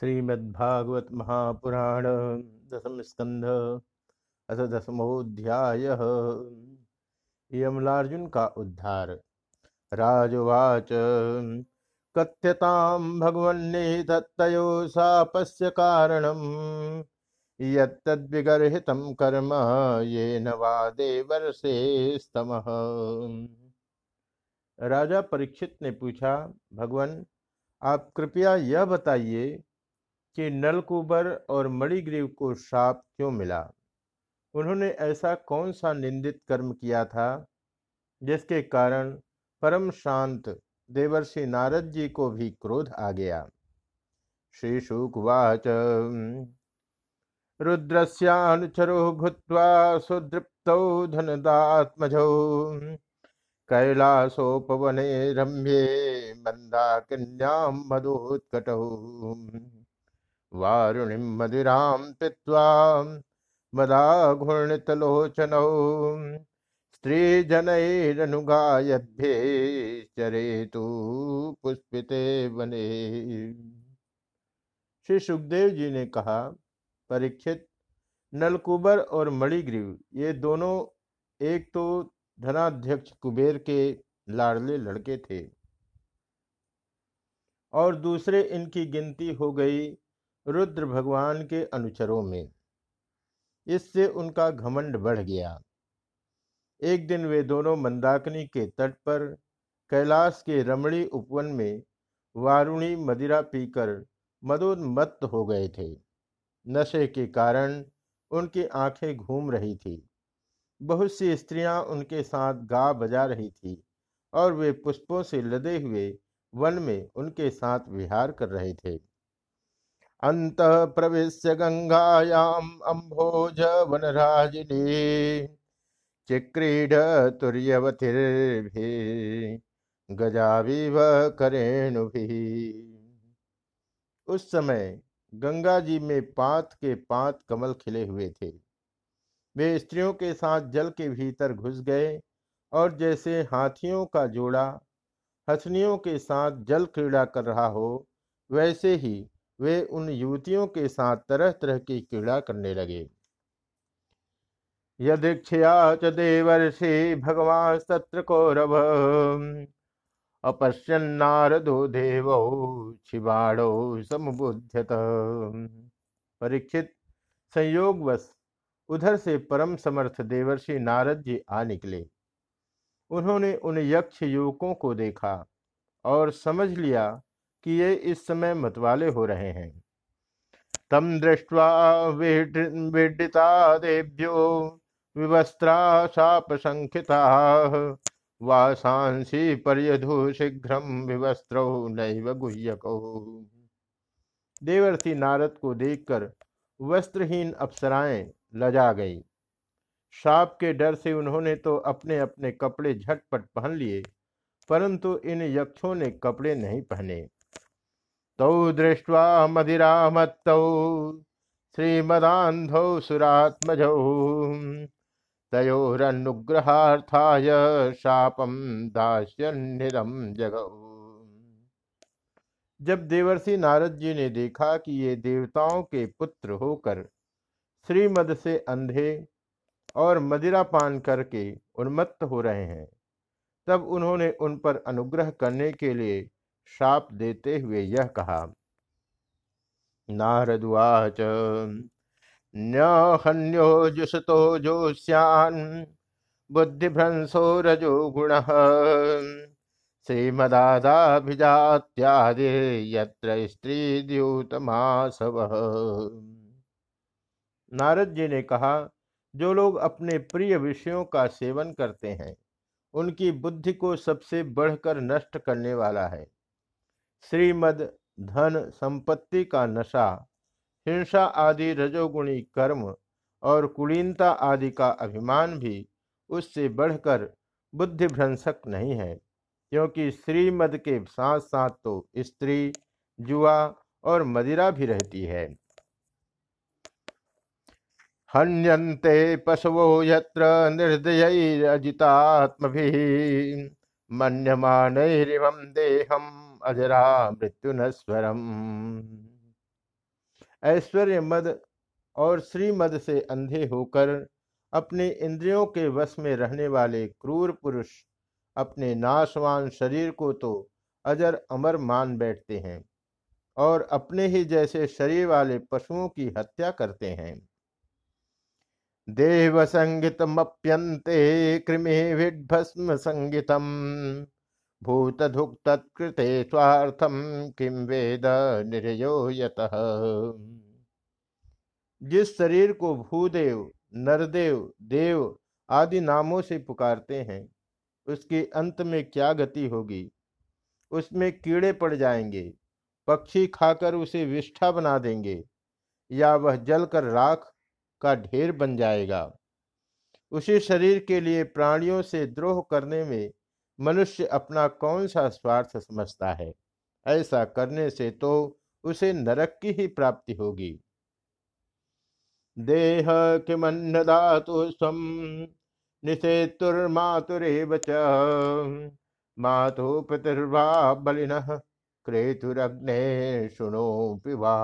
श्रीमद्भागवत महापुराण दशम स्कंध अथ दसमोध्याय यमलार्जुन का उद्धार। राजवाच, कथ्यतां भगवन्ने तत्तयो सापस्य कारणम् यत्तद्विगर्हितं कर्म, येन वा देवर्षे स्तमः। राजा परीक्षित ने पूछा, भगवान, आप कृपया यह बताइए कि नलकुबर और मणिग्रीव को श्राप क्यों मिला? उन्होंने ऐसा कौन सा निंदित कर्म किया था, जिसके कारण परम शांत देवर्षि नारद जी को भी क्रोध आ गया? श्री शुकवाच। रुद्रस्यानुचरो भूत्वा सुदृप्त धनदात्मजौ। कैलासोपवने रम्ये मन्दाकिन्यां मधुत्कटौ वारुणिं मदिरां पीत्वा मदाघूर्णितलोचनौ। स्त्रीजनैरनुगायद्भ्ये चरेतु पुष्पिते वने। श्री सुखदेव जी ने कहा, परीक्षित, नलकुबर और मणिग्रीव, ये दोनों एक तो धनाध्यक्ष कुबेर के लाडले लड़के थे और दूसरे इनकी गिनती हो गई रुद्र भगवान के अनुचरों में। इससे उनका घमंड बढ़ गया। एक दिन वे दोनों मंदाकिनी के तट पर कैलाश के रमणी उपवन में वारुणी मदिरा पीकर मदोन्मत्त हो गए थे। नशे के कारण उनकी आँखें घूम रही थी। बहुत सी स्त्रियाँ उनके साथ गा बजा रही थी और वे पुष्पों से लदे हुए वन में उनके साथ विहार कर रहे थे। अंत प्रवेश गंगायाम अम्भोज वनराजिनी, चिक्रीड तुर्यवतिर्भि करेणु भी उस समय गंगा जी में पात के पात कमल खिले हुए थे। वे स्त्रियों के साथ जल के भीतर घुस गए और जैसे हाथियों का जोड़ा, हथनियों के साथ जल क्रीड़ा कर रहा हो, वैसे ही वे उन युवतियों के साथ तरह तरह की क्रीड़ा करने लगे। यदीक्षया च देवर्षि भगवान सत्र कौरव अपश्यन्नारदो देव शिवाणो समुबुध्यत। परीक्षित संयोगवश उधर से परम समर्थ देवर्षि नारद जी आ निकले। उन्होंने उन यक्ष युवकों को देखा और समझ लिया कि ये इस समय मतवाले हो रहे हैं। तम दृष्टवा विडिता देव्यो विवस्त्रा शाप संखिता वासांसी पर्यधु शीघ्र विवस्त्रो नैव गुह्यको। देवर्षि नारद को देखकर वस्त्रहीन अप्सराएँ लजा गई। साप के डर से उन्होंने तो अपने अपने कपड़े झटपट पहन लिए, परंतु इन यक्षों ने कपड़े नहीं पहने। तौ दृष्ट्वा मदिरा मत्तौ श्रीमदान्धौ सुरात्मजौ तयोरनुग्रहार्थाय शापम दास्यनिदम जगौ। जब देवर्षि नारद जी ने देखा कि ये देवताओं के पुत्र होकर श्रीमद से अंधे और मदिरा पान करके उन्मत्त हो रहे हैं, तब उन्होंने उन पर अनुग्रह करने के लिए शाप देते हुए यह कहा, नारदुवाच, न्यहन्यो जुसतो जोस्यान्, बुद्धिभ्रंसो रजो गुण, श्रीमदादाभिजात्यादि यत्र स्त्री द्यूतमासव नारद जी ने कहा, जो लोग अपने प्रिय विषयों का सेवन करते हैं, उनकी बुद्धि को सबसे बढ़कर नष्ट करने वाला है। श्रीमद धन संपत्ति का नशा, हिंसा आदि रजोगुणी कर्म और कुलीनता आदि का अभिमान भी उससे बढ़कर बुद्धिभ्रंशक नहीं है, क्योंकि श्रीमद के साथ साथ तो स्त्री, जुआ और मदिरा भी रहती है। हन्यन्ते पशवो यत्र निर्दयैरजितात्मभिः मन्यमानैरिमं देहम्। अजरा मृत्युनस्वरम्। ऐश्वर्य मद और श्रीमद से अंधे होकर अपने इंद्रियों के वश में रहने वाले क्रूर पुरुष अपने नाशवान शरीर को तो अजर अमर मान बैठते हैं और अपने ही जैसे शरीर वाले पशुओं की हत्या करते हैं। देव संगीतमप्यंते कृमि विभस्म संगीतम। भूत तत्कृते स्वार्थम किम वेद निर्यो यत। जिस शरीर को भूदेव, नरदेव, देव आदि नामों से पुकारते हैं, उसके अंत में क्या गति होगी? उसमें कीड़े पड़ जाएँगे, पक्षी खाकर उसे विष्ठा बना देंगे, या वह जलकर राख का ढेर बन जाएगा। उसी शरीर के लिए प्राणियों से द्रोह करने में मनुष्य अपना कौन सा स्वार्थ समझता है? ऐसा करने से तो उसे नरक की ही प्राप्ति होगी। देह किमन्न धातु स्वम निषेतुर्मातुरेव च। मातु पितुर्वा बलिन क्रेतुरग्ने सुनो पिवा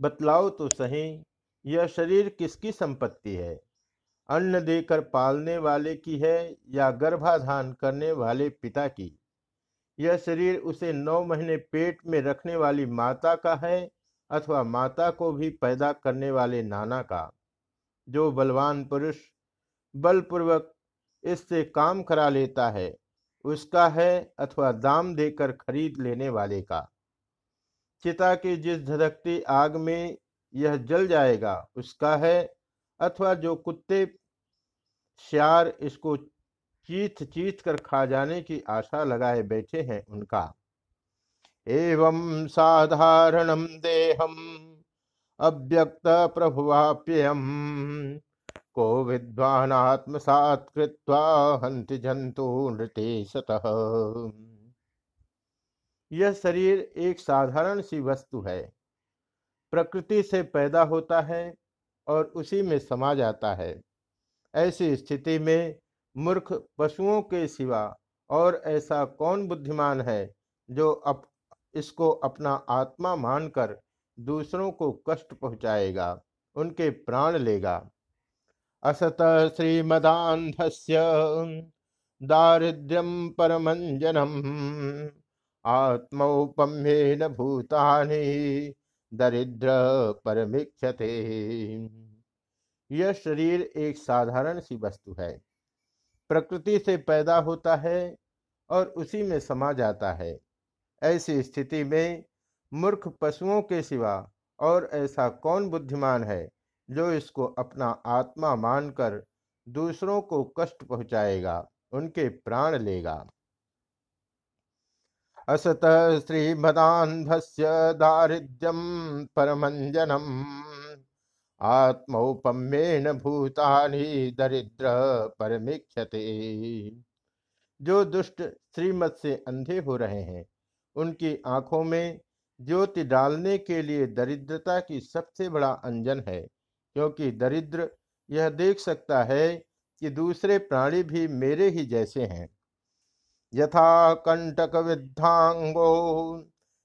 बतलाओ तो सही, यह शरीर किसकी संपत्ति है? अन्न देकर पालने वाले की है या गर्भाधान करने वाले पिता की? यह शरीर उसे नौ महीने पेट में रखने वाली माता का है अथवा माता को भी पैदा करने वाले नाना का? जो बलवान पुरुष बलपूर्वक इससे काम करा लेता है, उसका है अथवा दाम देकर खरीद लेने वाले का? चिता की जिस धधकती आग में यह जल जाएगा, उसका है अथवा जो कुत्ते श्यार इसको चीथ चीथ कर खा जाने की आशा लगाए बैठे हैं उनका। एवं साधारणम देहम अव्यक्त प्रभुवाप्ययम को विद्वान आत्मसात कृत्वा हंति जंतु नृते सतः। यह शरीर एक साधारण सी वस्तु है। प्रकृति से पैदा होता है और उसी में समा जाता है। ऐसी स्थिति में मूर्ख पशुओं के सिवा और ऐसा कौन बुद्धिमान है जो अप, इसको अपना आत्मा मानकर दूसरों को कष्ट पहुंचाएगा उनके प्राण लेगा। असत श्रीमदांधस्य दारिद्र्यम परमंजनम आत्मौपम्येन भूतानि दरिद्र परमिक्षते। यह शरीर एक साधारण सी वस्तु है। प्रकृति से पैदा होता है और उसी में समा जाता है। ऐसी स्थिति में मूर्ख पशुओं के सिवा और ऐसा कौन बुद्धिमान है जो इसको अपना आत्मा मानकर दूसरों को कष्ट पहुंचाएगा, उनके प्राण लेगा? असत श्रीमदान्धस्य दारिद्र्यम परमंजनम आत्मौपम्येन भूतानि दरिद्र परमीक्षते। जो दुष्ट श्रीमत से अंधे हो रहे हैं, उनकी आँखों में ज्योति डालने के लिए दरिद्रता की सबसे बड़ा अंजन है, क्योंकि दरिद्र यह देख सकता है कि दूसरे प्राणी भी मेरे ही जैसे हैं। यथा कंटक विद्धांगो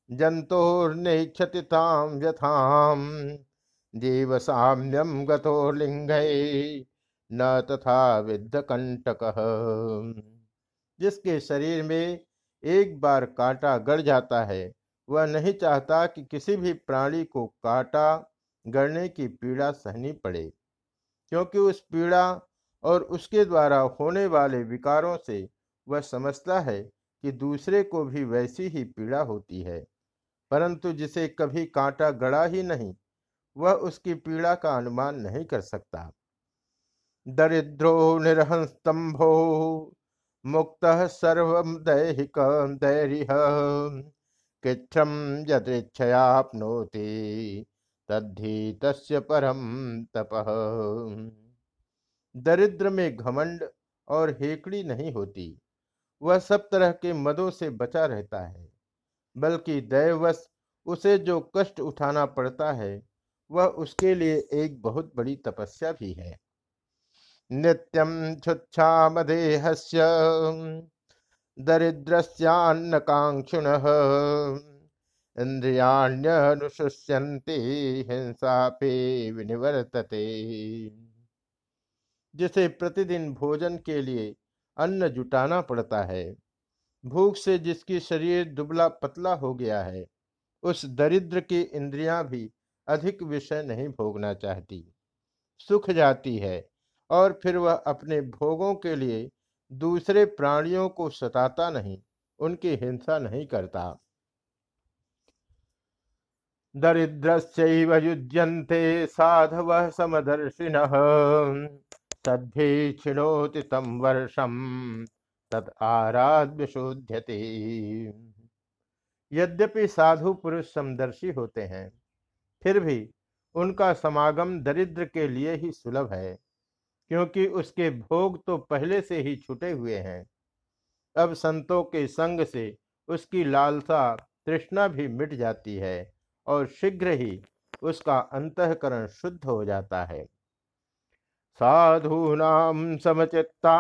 जंतोर्नेक्षति ताम यथाम जीव साम्यम गतो लिंग न तथा विद्ध कंटक जिसके शरीर में एक बार कांटा गड़ जाता है, वह नहीं चाहता कि किसी भी प्राणी को कांटा गड़ने की पीड़ा सहनी पड़े, क्योंकि उस पीड़ा और उसके द्वारा होने वाले विकारों से वह समझता है कि दूसरे को भी वैसी ही पीड़ा होती है, परंतु जिसे कभी कांटा गड़ा ही नहीं वह उसकी पीड़ा का अनुमान नहीं कर सकता। दरिद्रो निरहस्तंभो मुक्त सर्व दैहिक दैर्य किच्छम यदृक्षयापनोति तद्धि तस्य परम तप। दरिद्र में घमंड और हेकड़ी नहीं होती, वह सब तरह के मदों से बचा रहता है, बल्कि दैवश उसे जो कष्ट उठाना पड़ता है वह उसके लिए एक बहुत बड़ी तपस्या भी है। नित्यम क्षुच्छामदेहस्य दरिद्रस्यान्न कांक्षुण इंद्रियाण्यनुशुष्यन्ति हिंसा पे विनिवर्तते। जिसे प्रतिदिन भोजन के लिए अन्न जुटाना पड़ता है, भूख से जिसकी शरीर दुबला पतला हो गया है, उस दरिद्र की इंद्रियाँ भी अधिक विषय नहीं भोगना चाहती। सुख जाती है और फिर वह अपने भोगों के लिए दूसरे प्राणियों को सताता नहीं, उनकी हिंसा नहीं करता। दरिद्रस्यैव युज्यन्ते साधव समदर्शिन सद्भि छिणोति तम वर्षम तद आराध्य शोध्यते। यद्यपि साधु पुरुष समदर्शी होते हैं फिर भी उनका समागम दरिद्र के लिए ही सुलभ है, क्योंकि उसके भोग तो पहले से ही छुटे हुए हैं। अब संतों के संग से उसकी लालसा तृष्णा भी मिट जाती है और शीघ्र ही उसका अंतकरण शुद्ध हो जाता है। साधूनाम समचित्ता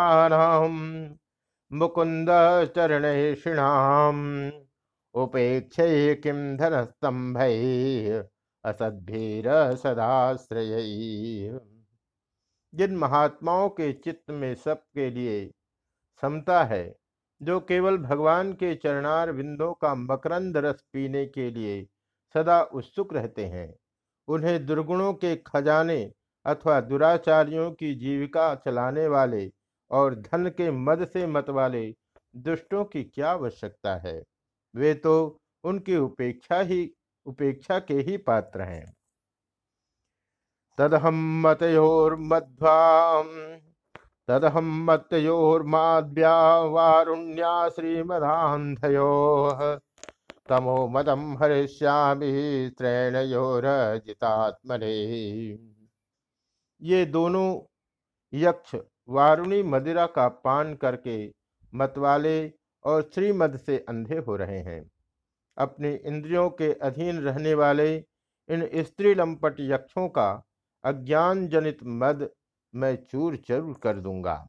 मुकुंद चरणेषिणाम उपेक्ष किम धनस्तंभ असद्भीर सदाश्रय जिन महात्माओं के चित्त में सबके लिए समता है, जो केवल भगवान के चरणार बिंदों का मकरंद रस पीने के लिए सदा उत्सुक रहते हैं, उन्हें दुर्गुणों के खजाने अथवा दुराचारियों की जीविका चलाने वाले और धन के मद से मत वाले दुष्टों की क्या आवश्यकता है? वे तो उनकी उपेक्षा ही उपेक्षा के ही पात्र हैं। तदहम मतयोर्मध्वाम तदहम मतयोर्माद्या वारुण्या श्रीमदान्धयो तमो मदम हरिष्यामि त्रैणयोरजितात्मने ये दोनों यक्ष वारुणी मदिरा का पान करके मतवाले और श्रीमद से अंधे हो रहे हैं। अपनी इंद्रियों के अधीन रहने वाले इन स्त्री लंपट यक्षों का अज्ञान जनित मद मैं चूर चूर कर दूँगा।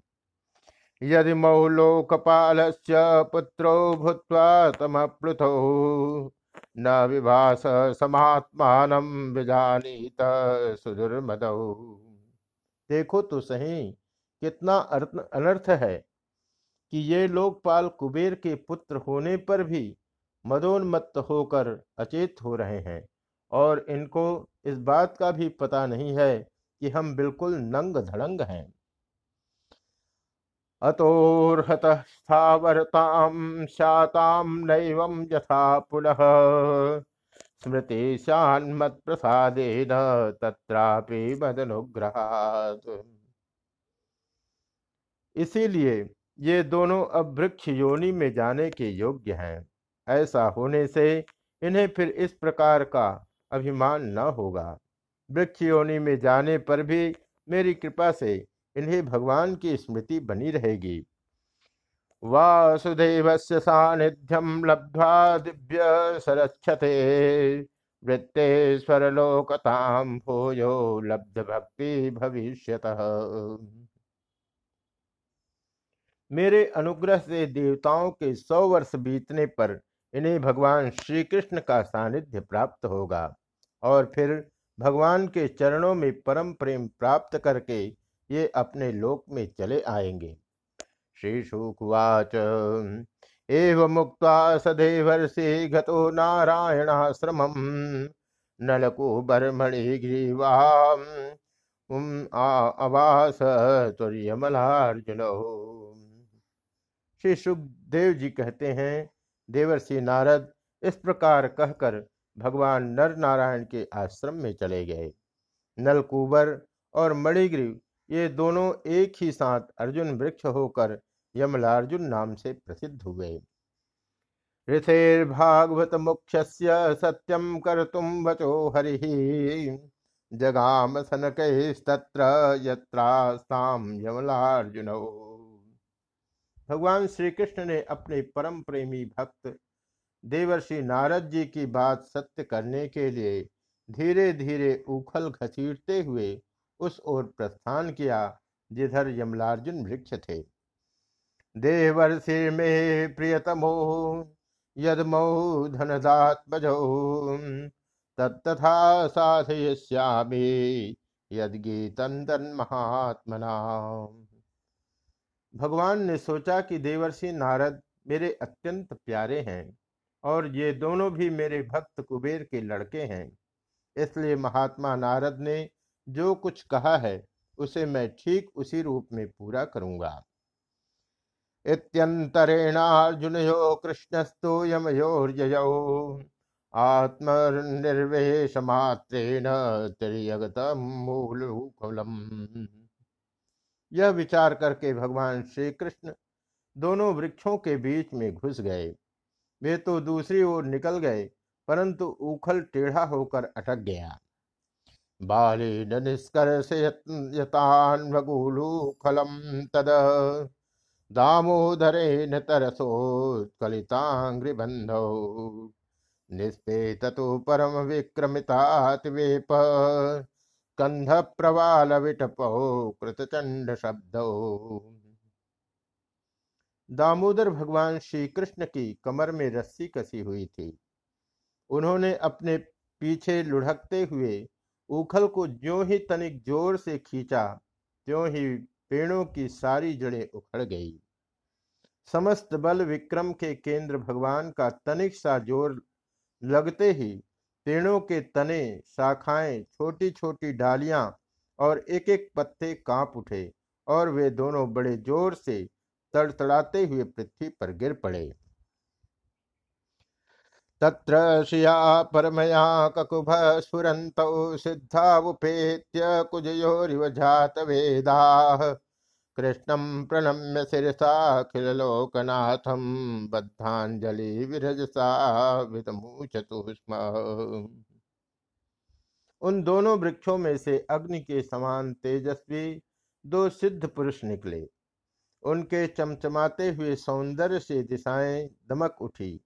यदि मौलोकपाल पुत्रो भूत्वा तम प्लुथो न विभास समात्मान विजानीत सुदुर्मद। देखो तो सही, कितना अनर्थ है कि ये लोकपाल कुबेर के पुत्र होने पर भी मदोन्मत्त होकर अचेत हो रहे हैं। और इनको इस बात का भी पता नहीं है कि हम बिल्कुल नंग धड़ंग हैं। अतोर्हत स्थावरताम शाताम नैवम यथा पुनः। स्मृति शान्मत प्रसादेन तत्रापि मदनुग्रहात्। इसीलिए ये दोनों अब वृक्ष योनि में जाने के योग्य हैं। ऐसा होने से इन्हें फिर इस प्रकार का अभिमान न होगा। वृक्ष योनि में जाने पर भी मेरी कृपा से इन्हें भगवान की स्मृति बनी रहेगी। वासुदेव से सानिध्यम लब्ध्वा दिव्य सरक्षते वृत्ते लोकताम भूयो लब्ध भक्ति भविष्यतः। मेरे अनुग्रह से देवताओं के सौ वर्ष बीतने पर इन्हें भगवान श्री कृष्ण का सानिध्य प्राप्त होगा। और फिर भगवान के चरणों में परम प्रेम प्राप्त करके ये अपने लोक में चले आएँगे। श्री शुकवाच। एव मुक्त सदेवर्षि गतो नारायणाश्रम नलको बर्मणि ग्रीवाम। आवास तुर्यमलार्जुन। श्री सुखदेव जी कहते हैं देवर्षि नारद इस प्रकार कहकर भगवान नर नारायण के आश्रम में चले गए। नलकूबर और मणिग्रीव ये दोनों एक ही साथ अर्जुन वृक्ष होकर यमलार्जुन नाम से प्रसिद्ध हुए। ऋषेर्भागवत मुख्य सत्यम कर तुम बचो हरि। जगाम यत्रास्ताम यमलार्जुन। भगवान श्री कृष्ण ने अपने परम प्रेमी भक्त देवर्षि नारद जी की बात सत्य करने के लिए धीरे धीरे उखल घसीटते हुए उस ओर प्रस्थान किया, जिधर यमलार्जुन वृक्ष थे। देवर्षि में प्रियतमो, यदमौ धनदात्मजौ, तत्तथा साधयिष्यामि यदगीतन महात्मना भगवान ने सोचा कि देवर्षि नारद मेरे अत्यंत प्यारे हैं और ये दोनों भी मेरे भक्त कुबेर के लड़के हैं। इसलिए महात्मा नारद ने जो कुछ कहा है, उसे मैं ठीक उसी रूप में पूरा करूँगा। इत्यंतरेणार्जुनयो कृष्णस्तु यमयोर्जयो आत्मनिर्वेश मात्रेण मूलकुलम यह विचार करके भगवान श्री कृष्ण दोनों वृक्षों के बीच में घुस गए। वे तो दूसरी ओर निकल गए, परंतु उखल टेढ़ा होकर अटक गया। बालेन निष्कर्षयतान्वगूलूखलम तद। दामोदरे न दामोदरेण तरसोत्कलितांग्रिबंधौ निस्पेततो परम विक्रमितातिवेप कंध प्रवाल विटपो कृतचंड शब्दो दामोदर भगवान श्री कृष्ण की कमर में रस्सी कसी हुई थी। उन्होंने अपने पीछे लुढ़कते हुए उखल को ज्यो ही तनिक ज़ोर से खींचा, त्यों ही पेड़ों की सारी जड़ें उखड़ गई। समस्त बल विक्रम के केंद्र भगवान का तनिक सा ज़ोर लगते ही पेड़ों के तने, शाखाएँ छोटी छोटी डालियाँ और एक एक पत्ते काँप उठे और वे दोनों बड़े ज़ोर से तड़तड़ाते हुए पृथ्वी पर गिर पड़े। तत्र श्रिया परमया ककुभ स्फुरन्तौ सिद्धावुपेत्य कुजयोरिव जातवेदाः। कृष्णं प्रणम्य शिरसाखिलोकनाथं बद्धाञ्जलि विरजसा विदमूचतु स्म। उन दोनों वृक्षों में से अग्नि के समान तेजस्वी दो सिद्ध पुरुष निकले। उनके चमचमाते हुए सौंदर्य से दिशाएँ दमक उठी।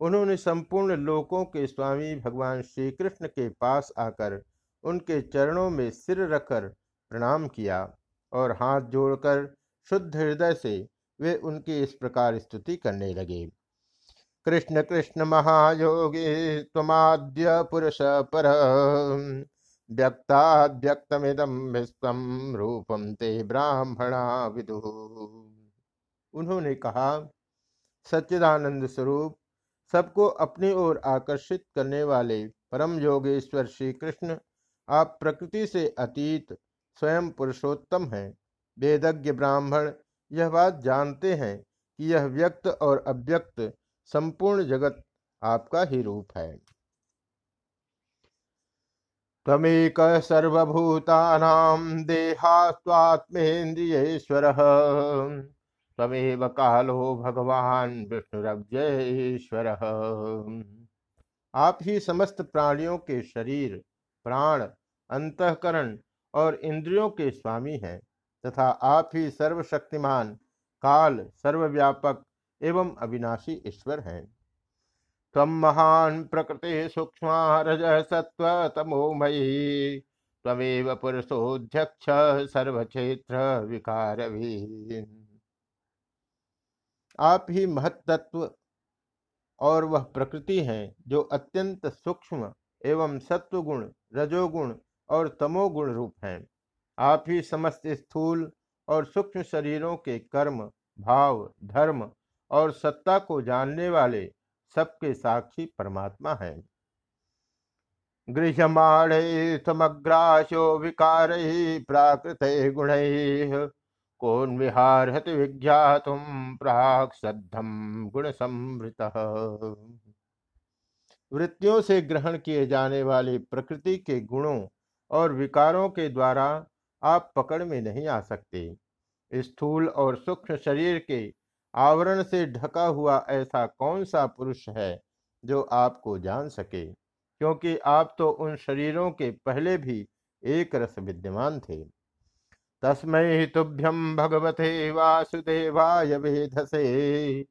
उन्होंने संपूर्ण लोकों के स्वामी भगवान श्री कृष्ण के पास आकर उनके चरणों में सिर रखकर प्रणाम किया। और हाथ जोड़कर शुद्ध हृदय से वे उनकी इस प्रकार स्तुति करने लगे। कृष्ण कृष्ण महायोगी तमाद्य पुरुष पर। व्यक्ताद्यक्तमिदम रूपम ते ब्राह्मणा विदु। उन्होंने कहा, सच्चिदानंद स्वरूप, सबको अपनी ओर आकर्षित करने वाले परम योगेश्वर श्री कृष्ण, आप प्रकृति से अतीत स्वयं पुरुषोत्तम हैं। वेदज्ञ ब्राह्मण यह बात जानते हैं कि यह व्यक्त और अव्यक्त संपूर्ण जगत आपका ही रूप है। तमेक सर्वभूतानाम देहात्मेन्द्रियेश्वर तमेव कालो भगवान विष्णुरव्यश्वर। आप ही समस्त प्राणियों के शरीर, प्राण, अंतकरण और इंद्रियों के स्वामी हैं तथा आप ही सर्वशक्तिमान, काल सर्वव्यापक एवं अविनाशी ईश्वर हैं। तम महान प्रकृति सूक्ष्म रज सत्व तमोमयी तमेव पुरुषोध्यक्ष सर्वक्षेत्र विकार आप ही महत्त्व और वह प्रकृति है जो अत्यंत सूक्ष्म एवं सत्वगुण, रजोगुण और तमोगुण रूप हैं। आप ही समस्त स्थूल और सूक्ष्म शरीरों के कर्म, भाव, धर्म और सत्ता को जानने वाले सबके साक्षी परमात्मा हैं। गृहमाणे समग्राशो विकार ही प्राकृत गुण, कौन विहार विहारहति विज्ञातुम प्राक सद्धम गुण समृत वृत्तियों से ग्रहण किए जाने वाले प्रकृति के गुणों और विकारों के द्वारा आप पकड़ में नहीं आ सकते। स्थूल और सूक्ष्म शरीर के आवरण से ढका हुआ ऐसा कौन सा पुरुष है जो आपको जान सके? क्योंकि आप तो उन शरीरों के पहले भी एक रस विद्यमान थे। तस्मै तुभ्यम भगवते वासुदेवाय वेधसे।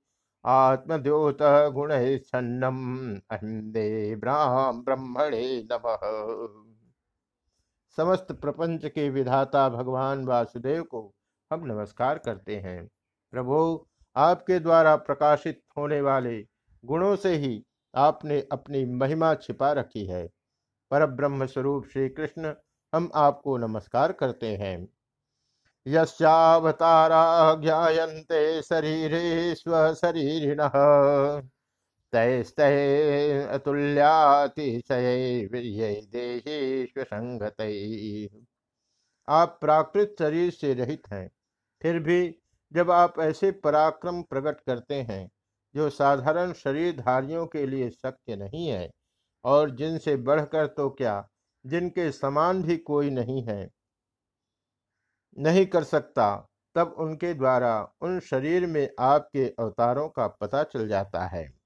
आत्मद्योत गुणैच्छन्नम अहिंदे ब्रह्मणे नमः। समस्त प्रपंच के विधाता भगवान वासुदेव को हम नमस्कार करते हैं। प्रभु, आपके द्वारा प्रकाशित होने वाले गुणों से ही आपने अपनी महिमा छिपा रखी है। पर ब्रह्म स्वरूप श्री कृष्ण हम आपको नमस्कार करते हैं। यस्यावतारा ज्ञायन्ते शरीरे स्वशरीरिण अतुल्यातिशय आप प्राकृत शरीर से रहित हैं फिर भी जब आप ऐसे पराक्रम प्रकट करते हैं जो साधारण शरीरधारियों के लिए शक्य नहीं है और जिनसे बढ़कर तो क्या जिनके समान भी कोई नहीं है नहीं कर सकता तब उनके द्वारा उन शरीर में आपके अवतारों का पता चल जाता है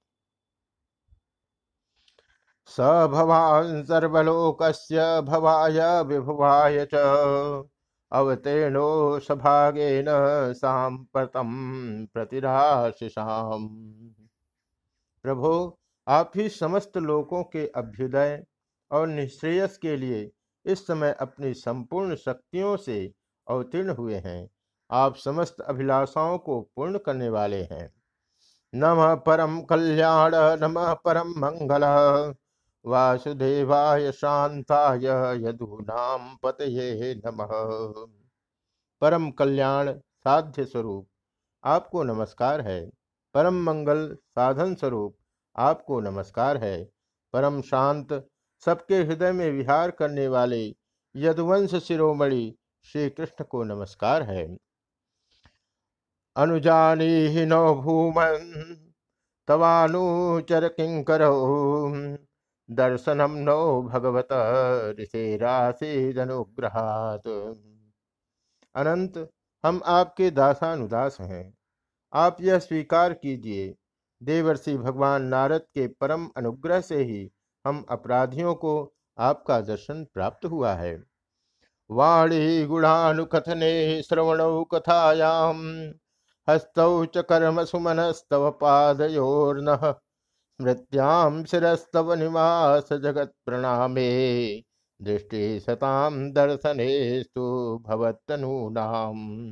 स भवान् सर्वलोकस्य भवाय विभुवाय च। अवतीर्णो सभागेन सांप्रतम प्रतिराशिषाम। प्रभो, आप ही समस्त लोकों के अभ्युदय और निश्रेयस के लिए इस समय अपनी संपूर्ण शक्तियों से अवतीर्ण हुए हैं। आप समस्त अभिलाषाओं को पूर्ण करने वाले हैं। नम परम कल्याण, नम परम मंगल। वासुदेवाय शांताय यदूनाम पतये नमः। परम कल्याण साध्य स्वरूप, आपको नमस्कार है। परम मंगल साधन स्वरूप, आपको नमस्कार है। परम शांत, सबके हृदय में विहार करने वाले यदुवंश शिरोमणि श्री कृष्ण को नमस्कार है। अनुजानी नौ भूमन, तवानुचर किंकरो दर्शनम नो भगवत ऋषिराशीदनुग्रहात अनंत, हम आपके दासानुदास हैं। आप यह स्वीकार कीजिए, देवर्षि भगवान नारद के परम अनुग्रह से ही हम अपराधियों को आपका दर्शन प्राप्त हुआ है। वाणी गुणानुकथने श्रवण कथायाम हस्तौ च कर्म सुमनस्तव पादयोर्न स्मृत्याम शिस्तव निवास जगत प्रणामे, दृष्टि सताम दर्शनेस्तु भवतनूनाम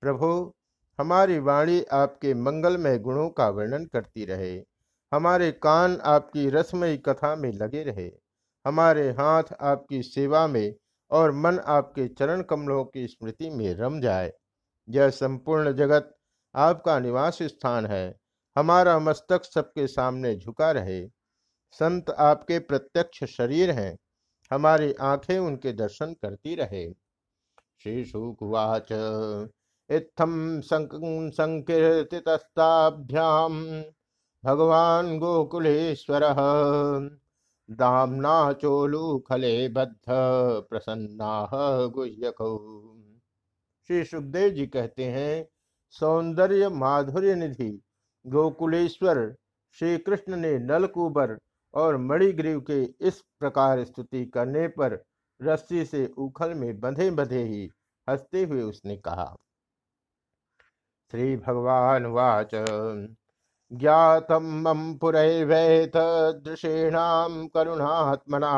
प्रभु, हमारी वाणी आपके मंगलमय गुणों का वर्णन करती रहे। हमारे कान आपकी रसमयी कथा में लगे रहे। हमारे हाथ आपकी सेवा में और मन आपके चरण कमलों की स्मृति में रम जाए। यह संपूर्ण जगत आपका निवास स्थान है। हमारा मस्तक सबके सामने झुका रहे। संत आपके प्रत्यक्ष शरीर हैं। हमारी आँखें उनके दर्शन करती रहे। श्री शुकुवाच इत्थम संकीर्तितस्ताभ्याम भगवान गोकुलेश्वर। दामना चोलू खले बद्ध प्रसन्ना गुह्यक। श्री सुखदेव जी कहते हैं, सौंदर्य माधुर्य निधि। गोकुलेश्वर श्री कृष्ण ने नलकूबर और मणिग्रीव के इस प्रकार स्तुति करने पर रस्सी से उखल में बंधे बंधे ही हँसते हुए उसने कहा श्री भगवान वाच। ज्ञातम मम पुरैवैत दृशेणाम करुणात्मना।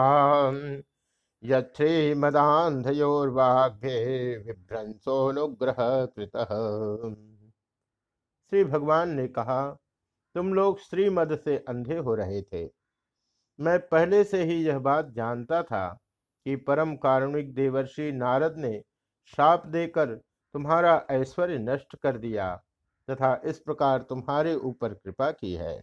यच्छ्री मदांधयोर्वाग्भे विभ्रंसोनुग्रह कृतः श्री भगवान ने कहा, तुम लोग श्रीमद से अंधे हो रहे थे। मैं पहले से ही यह बात जानता था कि परम कारुणिक देवर्षि नारद ने श्राप देकर तुम्हारा ऐश्वर्य नष्ट कर दिया तथा इस प्रकार तुम्हारे ऊपर कृपा की है।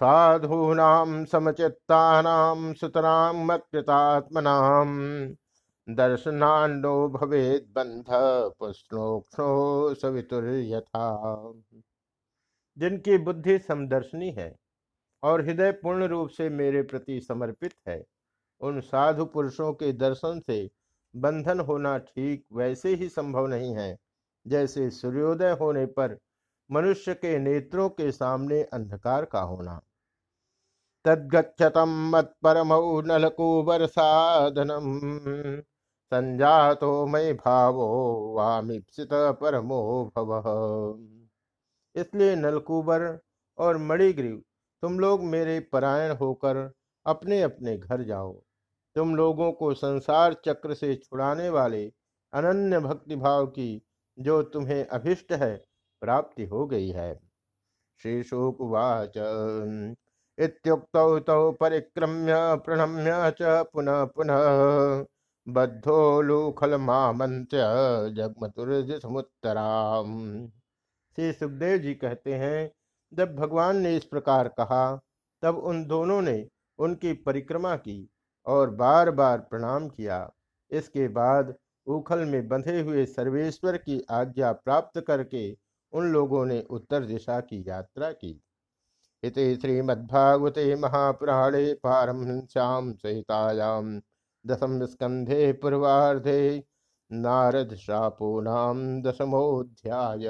साधूनाम समचित्तानाम सुतराम मत्कृतात्मनाम दर्शनांडो भवेद बंध पुष्णोक्षो सवितुर यथा जिनकी बुद्धि समदर्शनी है और हृदय पूर्ण रूप से मेरे प्रति समर्पित है, उन साधु पुरुषों के दर्शन से बंधन होना ठीक वैसे ही संभव नहीं है, जैसे सूर्योदय होने पर मनुष्य के नेत्रों के सामने अंधकार का होना। तद्गछतम मत परमौ नलकुबर साधनम संजातो मय भावो वामीप्सित परमो भव। इसलिए नलकुबर और मणिग्रीव, तुम लोग मेरे परायण होकर अपने अपने घर जाओ। तुम लोगों को संसार चक्र से छुड़ाने वाले अनन्य भक्ति भाव की जो तुम्हें अभिष्ट है, प्राप्ति हो गई है। श्री श्रीशुकुवाच इत्युक्तौ तौ परिक्रम्य प्रणम्य च पुनः पुनः बद्धोलूखलमामन्त्य जगमतुर्जसमुत्तराम। श्री सुखदेव जी कहते हैं, जब भगवान ने इस प्रकार कहा, तब उन दोनों ने उनकी परिक्रमा की और बार बार प्रणाम किया। इसके बाद उखल में बंधे हुए सर्वेश्वर की आज्ञा प्राप्त करके उन लोगों ने उत्तर दिशा की यात्रा की। इति श्रीमद्भागवते महापुराणे पारमश्याम सहितायाम। दशम स्कंधे पूर्वाधे नारद शापो नाम दशमोध्याय